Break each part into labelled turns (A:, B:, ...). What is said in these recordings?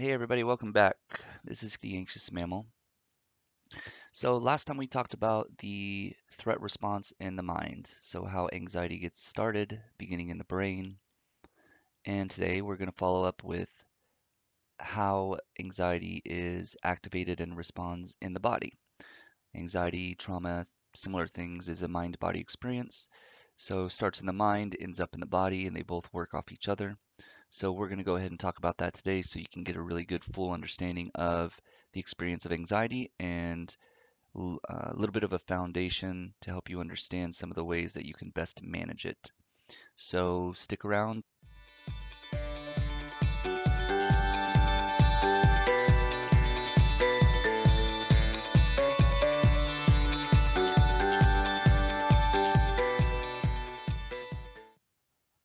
A: Hey everybody, welcome back. This is the Anxious Mammal. So last time we talked about the threat response in the mind, so how anxiety gets started, beginning in the brain. And today we're going to follow up with how anxiety is activated and responds in the body. Anxiety, trauma, similar things is a mind-body experience. So starts in the mind, ends up in the body, and they both work off each other. So we're going to go ahead and talk about that today so you can get a really good full understanding of the experience of anxiety and uh, a little bit of a foundation to help you understand some of the ways that you can best manage it. So stick around.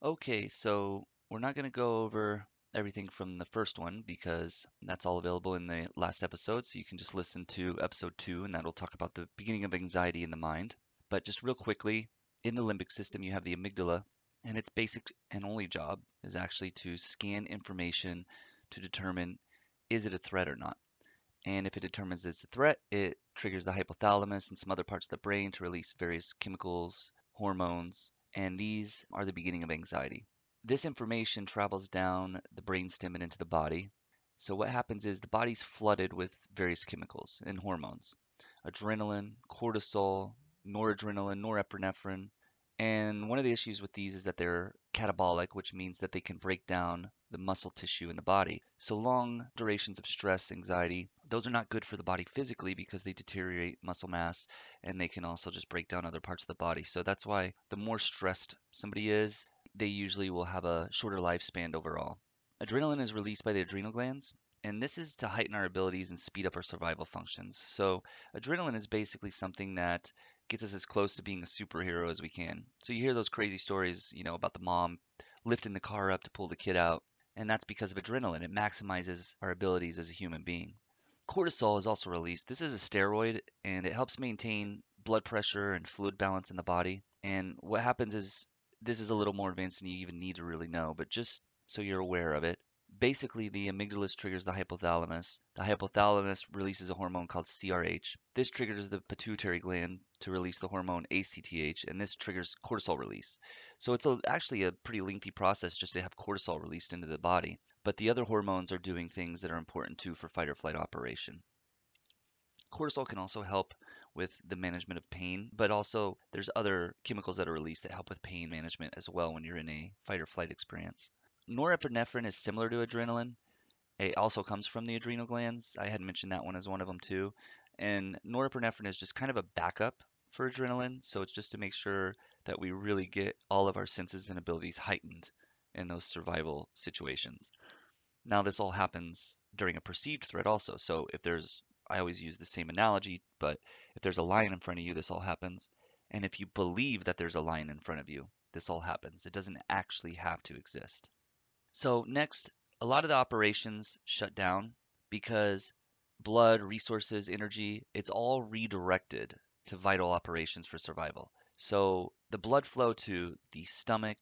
A: Okay, so we're not going to go over everything from the first one because that's all available in the last episode. So you can just listen to episode two, and that'll talk about the beginning of anxiety in the mind. But just real quickly, in the limbic system, you have the amygdala, and its basic and only job is actually to scan information to determine is it a threat or not. And if it determines it's a threat, it triggers the hypothalamus and some other parts of the brain to release various chemicals, hormones, and these are the beginning of anxiety. This information travels down the brainstem and into the body. So what happens is the body's flooded with various chemicals and hormones. Adrenaline, cortisol, noradrenaline, norepinephrine. And one of the issues with these is that they're catabolic, which means that they can break down the muscle tissue in the body. So long durations of stress, anxiety, those are not good for the body physically because they deteriorate muscle mass and they can also just break down other parts of the body. So that's why the more stressed somebody is, they usually will have a shorter lifespan overall. Adrenaline is released by the adrenal glands, and this is to heighten our abilities and speed up our survival functions. So adrenaline is basically something that gets us as close to being a superhero as we can. So you hear those crazy stories, you know, about the mom lifting the car up to pull the kid out, and that's because of adrenaline. It maximizes our abilities as a human being. Cortisol is also released. This is a steroid and it helps maintain blood pressure and fluid balance in the body. And what happens is this is a little more advanced than you even need to really know, but just so you're aware of it. Basically, the amygdala triggers the hypothalamus. The hypothalamus releases a hormone called CRH. This triggers the pituitary gland to release the hormone ACTH, and this triggers cortisol release. So it's a, actually a pretty lengthy process just to have cortisol released into the body. But the other hormones are doing things that are important too for fight or flight operation. Cortisol can also help with the management of pain, but also there's other chemicals that are released that help with pain management as well when you're in a fight or flight experience. Norepinephrine is similar to adrenaline. It also comes from the adrenal glands. I had mentioned that one as one of them too. And norepinephrine is just kind of a backup for adrenaline. So it's just to make sure that we really get all of our senses and abilities heightened in those survival situations. Now, this all happens during a perceived threat also. So if there's I always use the same analogy, but if there's a lion in front of you, this all happens. And if you believe that there's a lion in front of you, this all happens. It doesn't actually have to exist. So next, a lot of the operations shut down because blood, resources, energy, it's all redirected to vital operations for survival. So the blood flow to the stomach,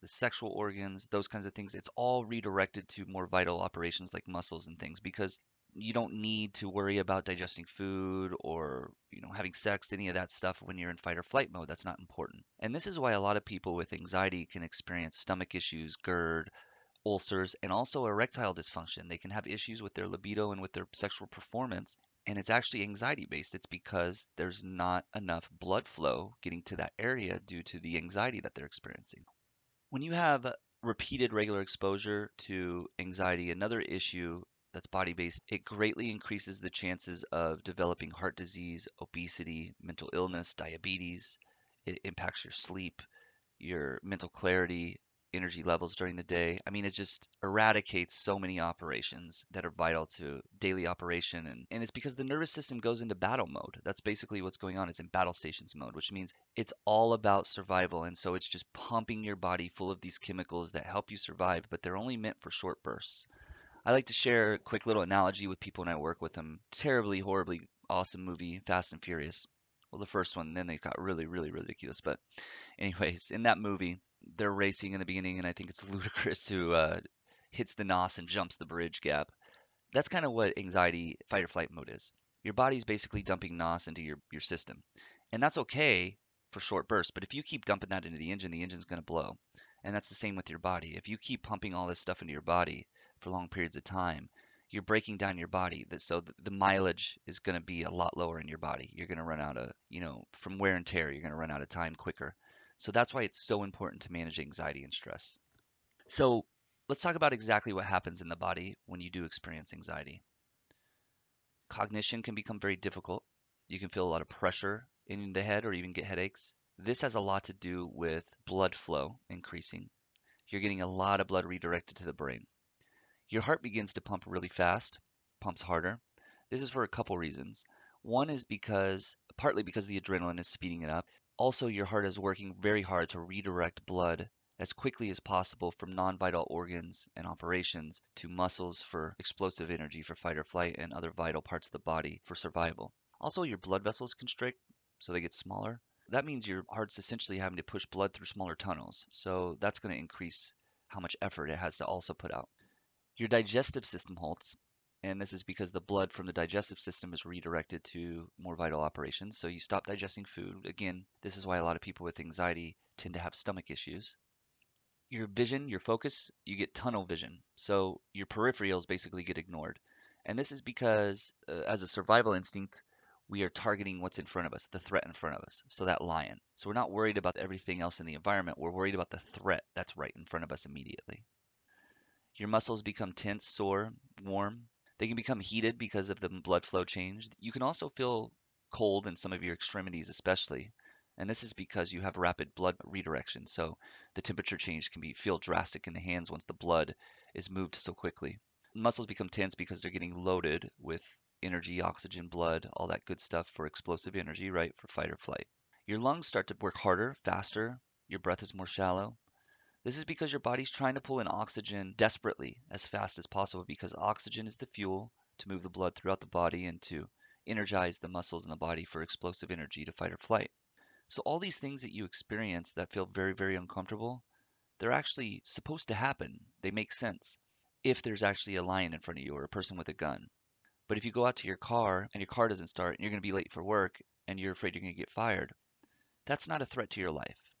A: the sexual organs, those kinds of things, it's all redirected to more vital operations like muscles and things because you don't need to worry about digesting food or you know having sex any of that stuff when you're in fight or flight mode that's not important. And this is why a lot of people with anxiety can experience stomach issues gerd ulcers and also erectile dysfunction. They can have issues with their libido and with their sexual performance and it's actually anxiety based it's because there's not enough blood flow getting to that area due to the anxiety that they're experiencing. When you have repeated regular exposure to anxiety another issue that's body based, it greatly increases the chances of developing heart disease, obesity, mental illness, diabetes. It impacts your sleep, your mental clarity, energy levels during the day. I mean, it just eradicates so many operations that are vital to daily operation. And, and it's because the nervous system goes into battle mode. That's basically what's going on. It's in battle stations mode, which means it's all about survival. And so it's just pumping your body full of these chemicals that help you survive, but they're only meant for short bursts. I like to share a quick little analogy with people when I work with them. Terribly, horribly awesome movie, Fast and Furious. Well, the first one, then they got really, really ridiculous. But, anyways, in that movie, they're racing in the beginning, and I think it's Ludacris who uh, hits the NOS and jumps the bridge gap. That's kind of what anxiety fight or flight mode is. Your body's basically dumping NOS into your, your system. And that's okay for short bursts, but if you keep dumping that into the engine, the engine's going to blow. And that's the same with your body. If you keep pumping all this stuff into your body for long periods of time, you're breaking down your body. That So the mileage is going to be a lot lower in your body. You're going to run out of, you know, from wear and tear, you're going to run out of time quicker. So that's why it's so important to manage anxiety and stress. So let's talk about exactly what happens in the body when you do experience anxiety. Cognition can become very difficult. You can feel a lot of pressure in the head or even get headaches. This has a lot to do with blood flow increasing. You're getting a lot of blood redirected to the brain. Your heart begins to pump really fast, pumps harder. This is for a couple reasons. One is because, partly because the adrenaline is speeding it up. Also, your heart is working very hard to redirect blood as quickly as possible from non-vital organs and operations to muscles for explosive energy for fight or flight and other vital parts of the body for survival. Also, your blood vessels constrict, so they get smaller. That means your heart's essentially having to push blood through smaller tunnels, so that's going to increase how much effort it has to also put out. Your digestive system halts, and this is because the blood from the digestive system is redirected to more vital operations. So you stop digesting food. Again, this is why a lot of people with anxiety tend to have stomach issues your vision, your focus, you get tunnel vision. So your peripherals basically get ignored. And this is because, uh, as a survival instinct, we are targeting what's in front of us, the threat in front of us. So that lion. So we're not worried about everything else in the environment. We're worried about the threat that's right in front of us immediately. Your muscles become tense, sore, warm. They can become heated because of the blood flow change. You can also feel cold in some of your extremities, especially. And this is because you have rapid blood redirection. So the temperature change can be feel drastic in the hands once the blood is moved so quickly. Muscles become tense because they're getting loaded with energy, oxygen, blood, all that good stuff for explosive energy, right? For fight or flight. Your lungs start to work harder, faster. Your breath is more shallow. This is because your body's trying to pull in oxygen desperately as fast as possible because oxygen is the fuel to move the blood throughout the body and to energize the muscles in the body for explosive energy to fight or flight. So all these things that you experience that feel very, very uncomfortable, they're actually supposed to happen. They make sense if there's actually a lion in front of you or a person with a gun. But if you go out to your car and your car doesn't start and you're going to be late for work and you're afraid you're going to get fired, that's not a threat to your life.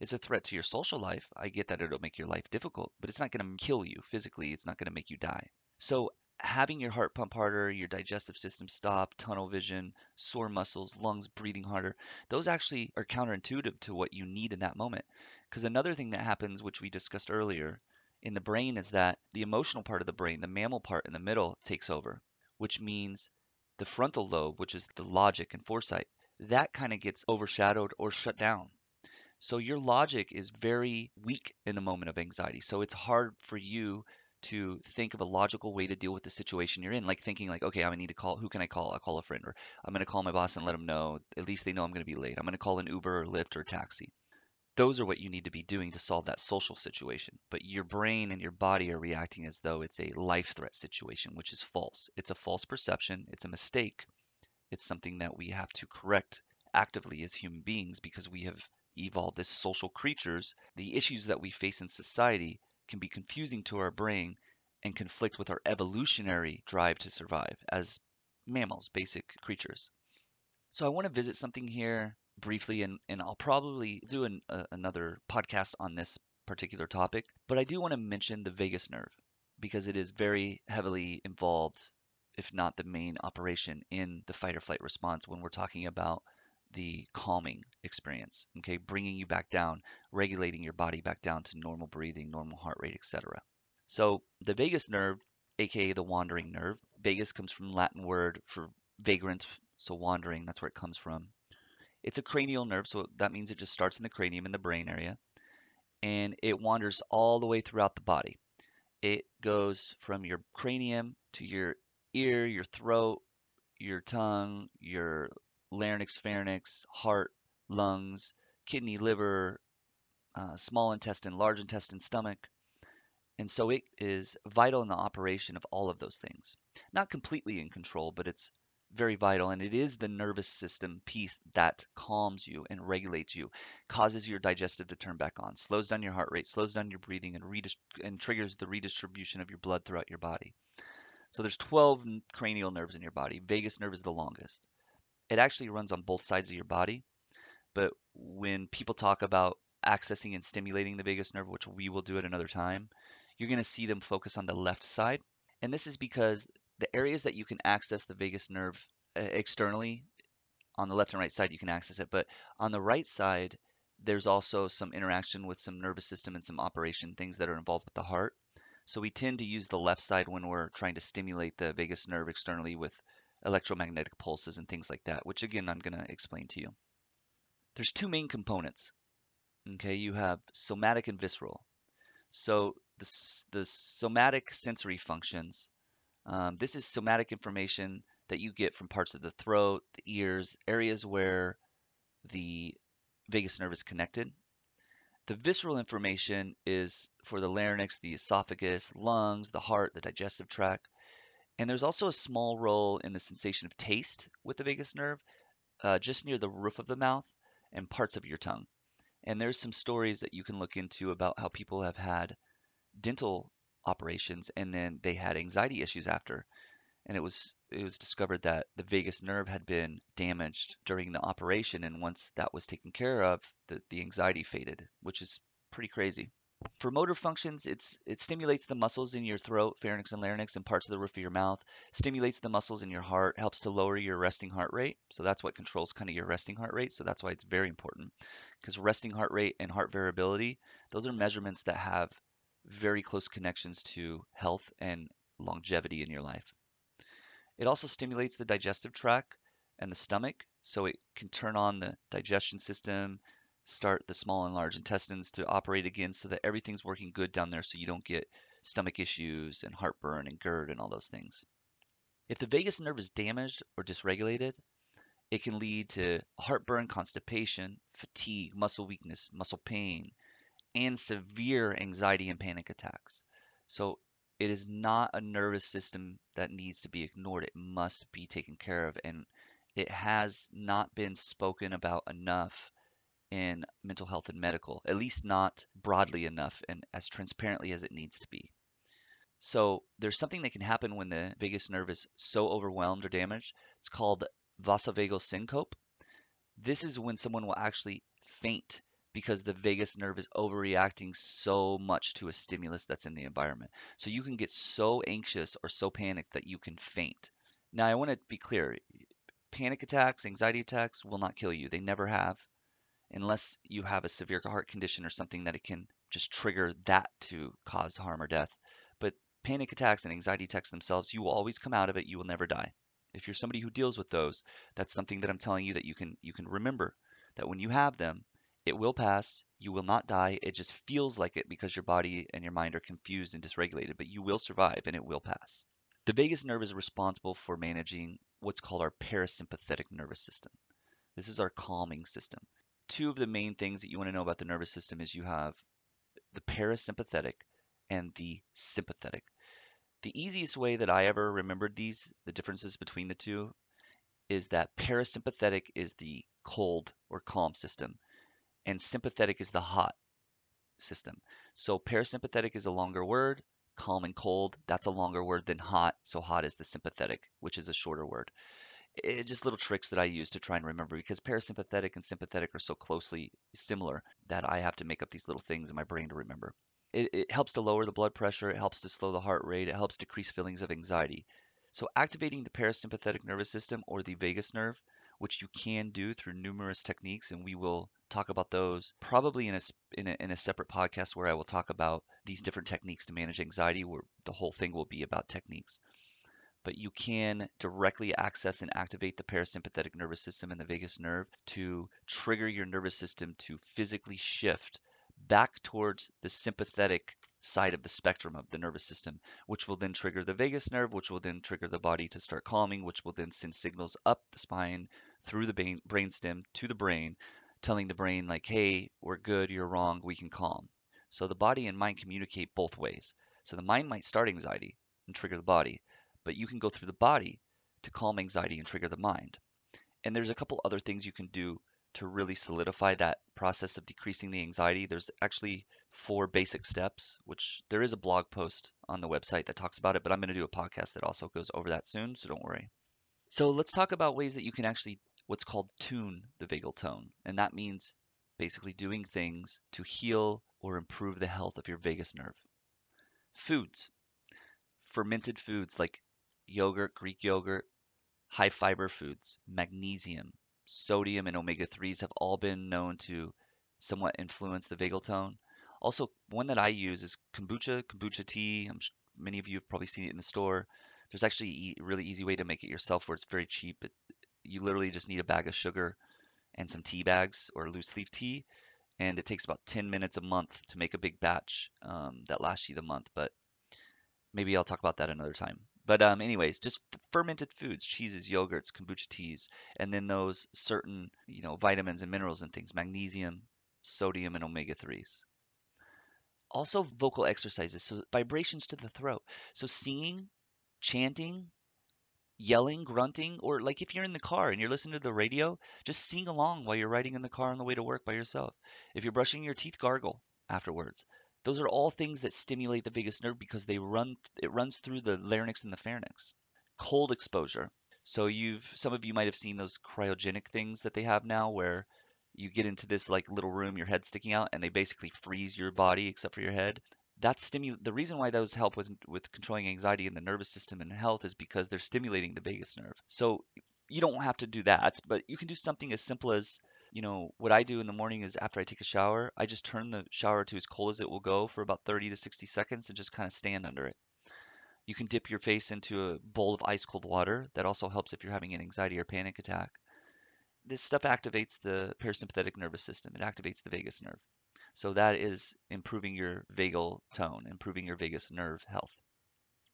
A: It's a threat to your social life. I get that it'll make your life difficult, but it's not going to kill you physically. It's not going to make you die. So having your heart pump harder, your digestive system stop, tunnel vision, sore muscles, lungs breathing harder, those actually are counterintuitive to what you need in that moment. Because another thing that happens, which we discussed earlier in the brain, is that the emotional part of the brain, the mammal part in the middle, takes over, which means the frontal lobe, which is the logic and foresight, that kind of gets overshadowed or shut down. So your logic is very weak in a moment of anxiety. So it's hard for you to think of a logical way to deal with the situation you're in. Like thinking like, okay, I need to call, who can I call? I'll call a friend or I'm going to call my boss and let them know, at least they know I'm going to be late. I'm going to call an Uber or Lyft or taxi. Those are what you need to be doing to solve that social situation. But your brain and your body are reacting as though it's a life threat situation, which is false. It's a false perception. It's a mistake. It's something that we have to correct actively as human beings because we have evolved as social creatures. The issues that we face in society can be confusing to our brain and conflict with our evolutionary drive to survive as mammals, basic creatures. So I want to visit something here briefly, and, and I'll probably do an, uh, another podcast on this particular topic, but I do want to mention the vagus nerve because it is very heavily involved, if not the main operation in the fight or flight response when we're talking about the calming experience, okay, bringing you back down, regulating your body back down to normal breathing, normal heart rate, etc. So the vagus nerve, aka the wandering nerve, vagus comes from Latin word for vagrant, so wandering, that's where it comes from. It's a cranial nerve, so that means it just starts in the cranium in the brain area, and it wanders all the way throughout the body. It goes from your cranium to your ear, your throat, your tongue, your larynx, pharynx, heart, lungs, kidney, liver, uh, small intestine, large intestine, stomach. And so it is vital in the operation of all of those things. Not completely in control, but it's very vital. And it is the nervous system piece that calms you and regulates you, causes your digestive to turn back on, slows down your heart rate, slows down your breathing, and, redist- and triggers the redistribution of your blood throughout your body. So there's 12 cranial nerves in your body. Vagus nerve is the longest. It actually runs on both sides of your body, but when people talk about accessing and stimulating the vagus nerve, which we will do at another time, you're going to see them focus on the left side. And this is because the areas that you can access the vagus nerve uh, externally on the left and right side, you can access it. But on the right side, there's also some interaction with some nervous system and some operation things that are involved with the heart. So we tend to use the left side when we're trying to stimulate the vagus nerve externally with electromagnetic pulses and things like that, which again, I'm going to explain to you. There's two main components. Okay, you have somatic and visceral. So the, the somatic sensory functions, um, this is somatic information that you get from parts of the throat, the ears, areas where the vagus nerve is connected. The visceral information is for the larynx, the esophagus, lungs, the heart, the digestive tract. And there's also a small role in the sensation of taste with the vagus nerve, uh, just near the roof of the mouth and parts of your tongue. And there's some stories that you can look into about how people have had dental operations and then they had anxiety issues after. And it was it was discovered that the vagus nerve had been damaged during the operation and once that was taken care of, the, the anxiety faded, which is pretty crazy. For motor functions, it's it stimulates the muscles in your throat, pharynx and larynx, and parts of the roof of your mouth. Stimulates the muscles in your heart, helps to lower your resting heart rate. So that's what controls kind of your resting heart rate. So that's why it's very important. Because resting heart rate and heart variability, those are measurements that have very close connections to health and longevity in your life. It also stimulates the digestive tract and the stomach, so it can turn on the digestion system, start the small and large intestines to operate again so that everything's working good down there so you don't get stomach issues and heartburn and GERD and all those things. If the vagus nerve is damaged or dysregulated, it can lead to heartburn, constipation, fatigue, muscle weakness, muscle pain, and severe anxiety and panic attacks. So it is not a nervous system that needs to be ignored. It must be taken care of. And it has not been spoken about enough in mental health and medical, at least not broadly enough and as transparently as it needs to be. So there's something that can happen when the vagus nerve is so overwhelmed or damaged. It's called vasovagal syncope. This is when someone will actually faint because the vagus nerve is overreacting so much to a stimulus that's in the environment. So you can get so anxious or so panicked that you can faint. Now, I want to be clear panic attacks, anxiety attacks will not kill you. They never have, unless you have a severe heart condition or something that it can just trigger that to cause harm or death. But panic attacks and anxiety attacks themselves, you will always come out of it. You will never die. If you're somebody who deals with those, that's something that I'm telling you that you can you can remember that when you have them, it will pass. You will not die. It just feels like it because your body and your mind are confused and dysregulated, but you will survive and it will pass. The vagus nerve is responsible for managing what's called our parasympathetic nervous system. This is our calming system. Two of the main things that you want to know about the nervous system is you have the parasympathetic and the sympathetic. The easiest way that I ever remembered these, the differences between the two, is that parasympathetic is the cold or calm system and sympathetic is the hot system. So parasympathetic is a longer word, calm and cold, that's a longer word than hot, so hot is the sympathetic, which is a shorter word. It, just little tricks that I use to try and remember because parasympathetic and sympathetic are so closely similar that I have to make up these little things in my brain to remember. It, it helps to lower the blood pressure, it helps to slow the heart rate, it helps decrease feelings of anxiety. So activating the parasympathetic nervous system or the vagus nerve, which you can do through numerous techniques, and we will talk about those probably in a, in a, in a separate podcast where I will talk about these different techniques to manage anxiety, where the whole thing will be about techniques. But you can directly access and activate the parasympathetic nervous system and the vagus nerve to trigger your nervous system to physically shift back towards the sympathetic side of the spectrum of the nervous system, which will then trigger the vagus nerve, which will then trigger the body to start calming, which will then send signals up the spine through the brain stem to the brain, telling the brain like, hey, we're good, you're wrong, we can calm. So the body and mind communicate both ways. So the mind might start anxiety and trigger the body, but you can go through the body to calm anxiety and trigger the mind. And there's a couple other things you can do to really solidify that process of decreasing the anxiety, there's actually four basic steps, which there is a blog post on the website that talks about it, but I'm going to do a podcast that also goes over that soon, so don't worry. So let's talk about ways that you can actually what's called tune the vagal tone. And that means basically doing things to heal or improve the health of your vagus nerve. Foods. Fermented foods like yogurt, Greek yogurt, high fiber foods, magnesium, sodium, and omega 3s have all been known to somewhat influence the vagal tone. Also, one that I use is kombucha, kombucha tea. I'm many of you have probably seen it in the store. There's actually a really easy way to make it yourself where it's very cheap. It, you literally just need a bag of sugar and some tea bags or loose leaf tea. And it takes about 10 minutes a month to make a big batch um, that lasts you the month. But maybe I'll talk about that another time. But um, anyways, just fermented foods, cheeses, yogurts, kombucha teas, and then those certain, you know, vitamins and minerals and things, magnesium, sodium, and omega 3s. Also, vocal exercises, so vibrations to the throat. So singing, chanting, yelling, grunting, or like if you're in the car and you're listening to the radio, just sing along while you're riding in the car on the way to work by yourself. If you're brushing your teeth, gargle afterwards. Those are all things that stimulate the vagus nerve because they run it runs through the larynx and the pharynx. Cold exposure. So you've some of you might have seen those cryogenic things that they have now where you get into this like little room, your head sticking out, and they basically freeze your body except for your head that's stimu- the reason why those help with with controlling anxiety in the nervous system and health is because they're stimulating the vagus nerve. So you don't have to do that, but you can do something as simple as you know what I do in the morning is after I take a shower, I just turn the shower to as cold as it will go for about 30 to 60 seconds and just kind of stand under it. You can dip your face into a bowl of ice cold water. That also helps if you're having an anxiety or panic attack. This stuff activates the parasympathetic nervous system. It activates the vagus nerve. So that is improving your vagal tone, improving your vagus nerve health.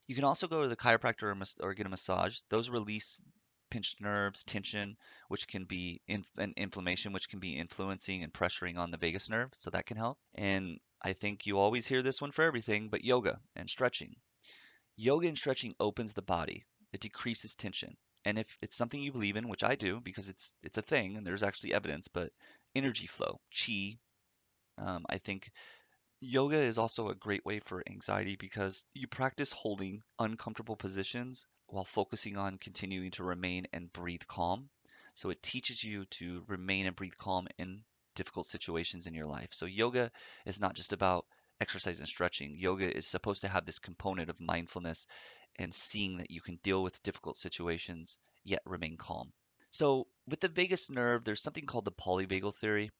A: You can also go to the chiropractor or, or get a massage. Those release pinched nerves, tension, which can be in, an inflammation, which can be influencing and pressuring on the vagus nerve. So that can help. And I think you always hear this one for everything, but yoga and stretching. Yoga and stretching opens the body. It decreases tension. And if it's something you believe in, which I do because it's it's a thing and there's actually evidence, but energy flow, chi, um, I think yoga is also a great way for anxiety because you practice holding uncomfortable positions while focusing on continuing to remain and breathe calm. So it teaches you to remain and breathe calm in difficult situations in your life. So yoga is not just about exercise and stretching. Yoga is supposed to have this component of mindfulness and seeing that you can deal with difficult situations yet remain calm. So with the vagus nerve, there's something called the polyvagal theory.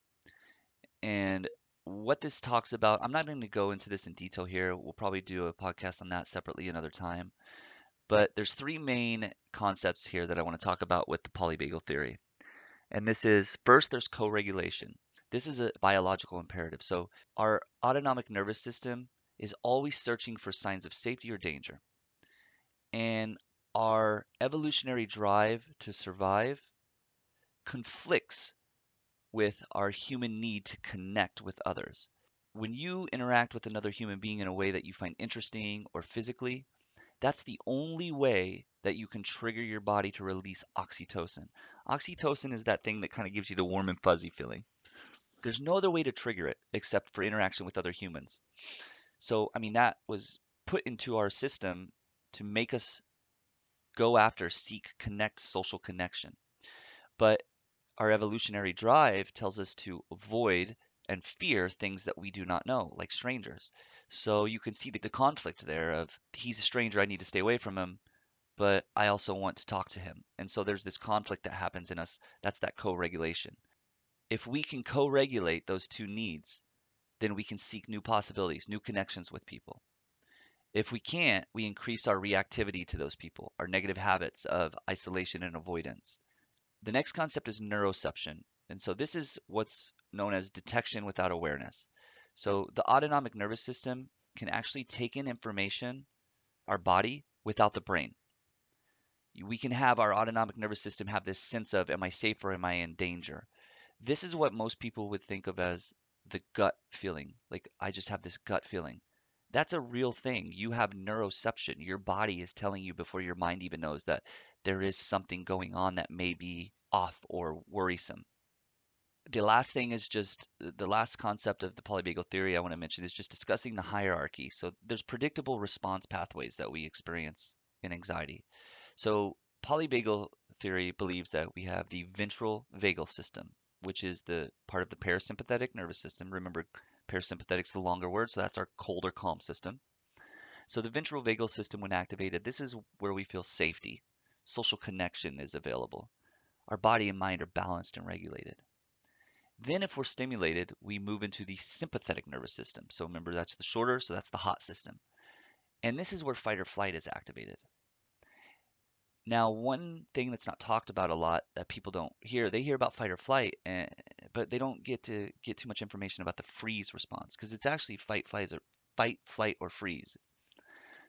A: And what this talks about, I'm not going to go into this in detail here. We'll probably do a podcast on that separately another time. But there's three main concepts here that I want to talk about with the polyvagal theory. And this is first, there's co regulation. This is a biological imperative. So, our autonomic nervous system is always searching for signs of safety or danger. And our evolutionary drive to survive conflicts with our human need to connect with others. When you interact with another human being in a way that you find interesting or physically, that's the only way that you can trigger your body to release oxytocin. Oxytocin is that thing that kind of gives you the warm and fuzzy feeling. There's no other way to trigger it except for interaction with other humans. So, I mean, that was put into our system to make us go after, seek, connect, social connection. But our evolutionary drive tells us to avoid and fear things that we do not know, like strangers. So you can see the, the conflict there of he's a stranger, I need to stay away from him, but I also want to talk to him. And so there's this conflict that happens in us. That's that co regulation. If we can co regulate those two needs, then we can seek new possibilities, new connections with people. If we can't, we increase our reactivity to those people, our negative habits of isolation and avoidance. The next concept is neuroception. And so this is what's known as detection without awareness. So the autonomic nervous system can actually take in information, our body, without the brain. We can have our autonomic nervous system have this sense of, am I safe or am I in danger? This is what most people would think of as the gut feeling. Like, I just have this gut feeling. That's a real thing. You have neuroception. Your body is telling you before your mind even knows that there is something going on that may be off or worrisome. The last thing is just the last concept of the polyvagal theory I want to mention is just discussing the hierarchy. So there's predictable response pathways that we experience in anxiety. So polyvagal theory believes that we have the ventral vagal system, which is the part of the parasympathetic nervous system. Remember, parasympathetic is the longer word, so that's our cold or calm system. So the ventral vagal system, when activated, this is where we feel safety. Social connection is available. Our body and mind are balanced and regulated. Then if we're stimulated, we move into the sympathetic nervous system. So remember, that's the shorter, so that's the hot system. And this is where fight or flight is activated. Now, one thing that's not talked about a lot that people don't hear, they hear about fight or flight, and, eh, but they don't get to get too much information about the freeze response because it's actually fight, flight, or fight, flight, or freeze.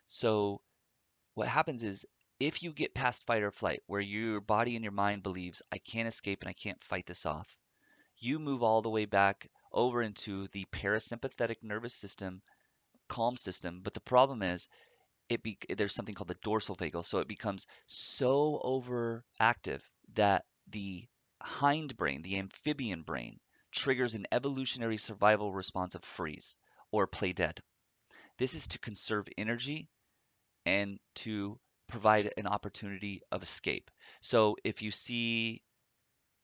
A: So what happens is if you get past fight or flight, where your body and your mind believes I can't escape and I can't fight this off, you move all the way back over into the parasympathetic nervous system, calm system. But the problem is, it be, there's something called the dorsal vagal, so it becomes so overactive that the hindbrain, the amphibian brain, triggers an evolutionary survival response of freeze or play dead. This is to conserve energy and to provide an opportunity of escape. So if you see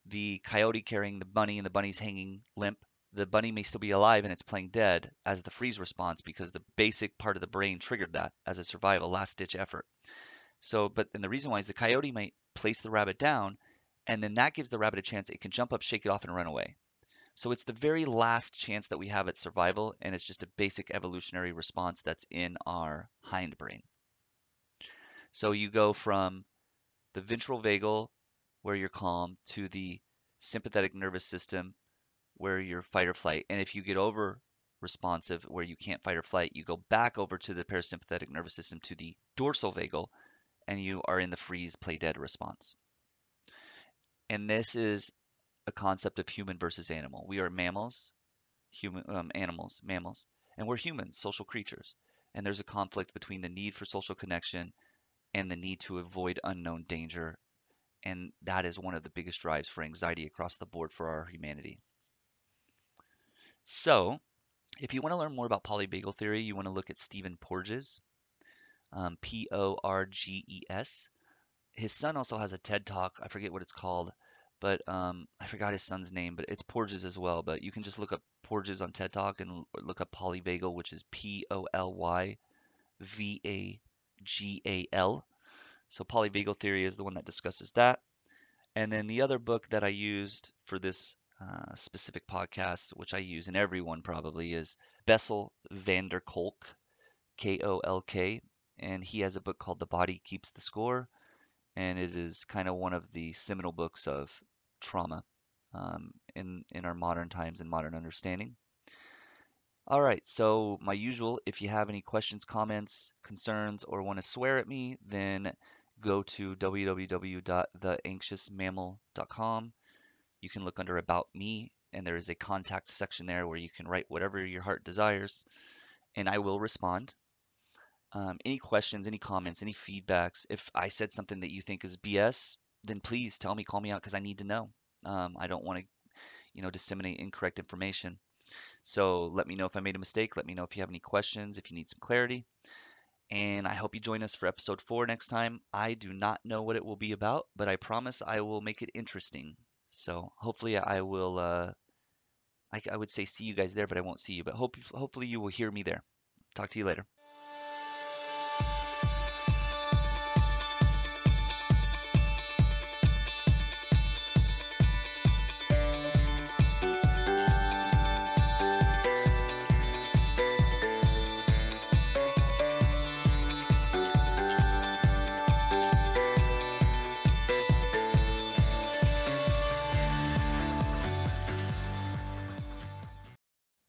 A: the coyote carrying the bunny and the bunny's hanging limp, the bunny may still be alive and it's playing dead as the freeze response because the basic part of the brain triggered that as a survival last ditch effort. So, but and the reason why is the coyote might place the rabbit down and then that gives the rabbit a chance it can jump up, shake it off and run away. So it's the very last chance that we have at survival and it's just a basic evolutionary response that's in our hindbrain. So you go from the ventral vagal where you're calm to the sympathetic nervous system where you're fight or flight. And if you get over responsive where you can't fight or flight, you go back over to the parasympathetic nervous system to the dorsal vagal and you are in the freeze play dead response. And this is a concept of human versus animal. We are mammals, human um, animals, mammals, and we're humans, social creatures. And there's a conflict between the need for social connection and the need to avoid unknown danger and that is one of the biggest drives for anxiety across the board for our humanity. So, if you want to learn more about polyvagal theory, you want to look at Stephen Porges, um, P O R G E S. His son also has a TED talk. I forget what it's called, but um, I forgot his son's name, but it's Porges as well. But you can just look up Porges on TED Talk and look up polyvagal, which is P O L Y V A G A L. So polyvagal theory is the one that discusses that. And then the other book that I used for this uh, specific podcast, which I use in every one probably, is Bessel van der Kolk, K O L K. And he has a book called The Body Keeps the Score. And it is kind of one of the seminal books of trauma um, in, in our modern times and modern understanding. All right, so my usual, if you have any questions, comments, concerns, or want to swear at me, then go to www.theanxiousmammal.com. You can look under About Me, and there is a contact section there where you can write whatever your heart desires, and I will respond. Um, any questions, any comments, any feedbacks. If I said something that you think is BS, then please tell me, call me out because I need to know. Um, I don't want to, you know, disseminate incorrect information. So let me know if I made a mistake. Let me know if you have any questions, if you need some clarity and I hope you join us for episode four next time. I do not know what it will be about, but I promise I will make it interesting. So hopefully I will. Uh, I, I would say see you guys there, but I won't see you. But hope hopefully you will hear me there. Talk to you later.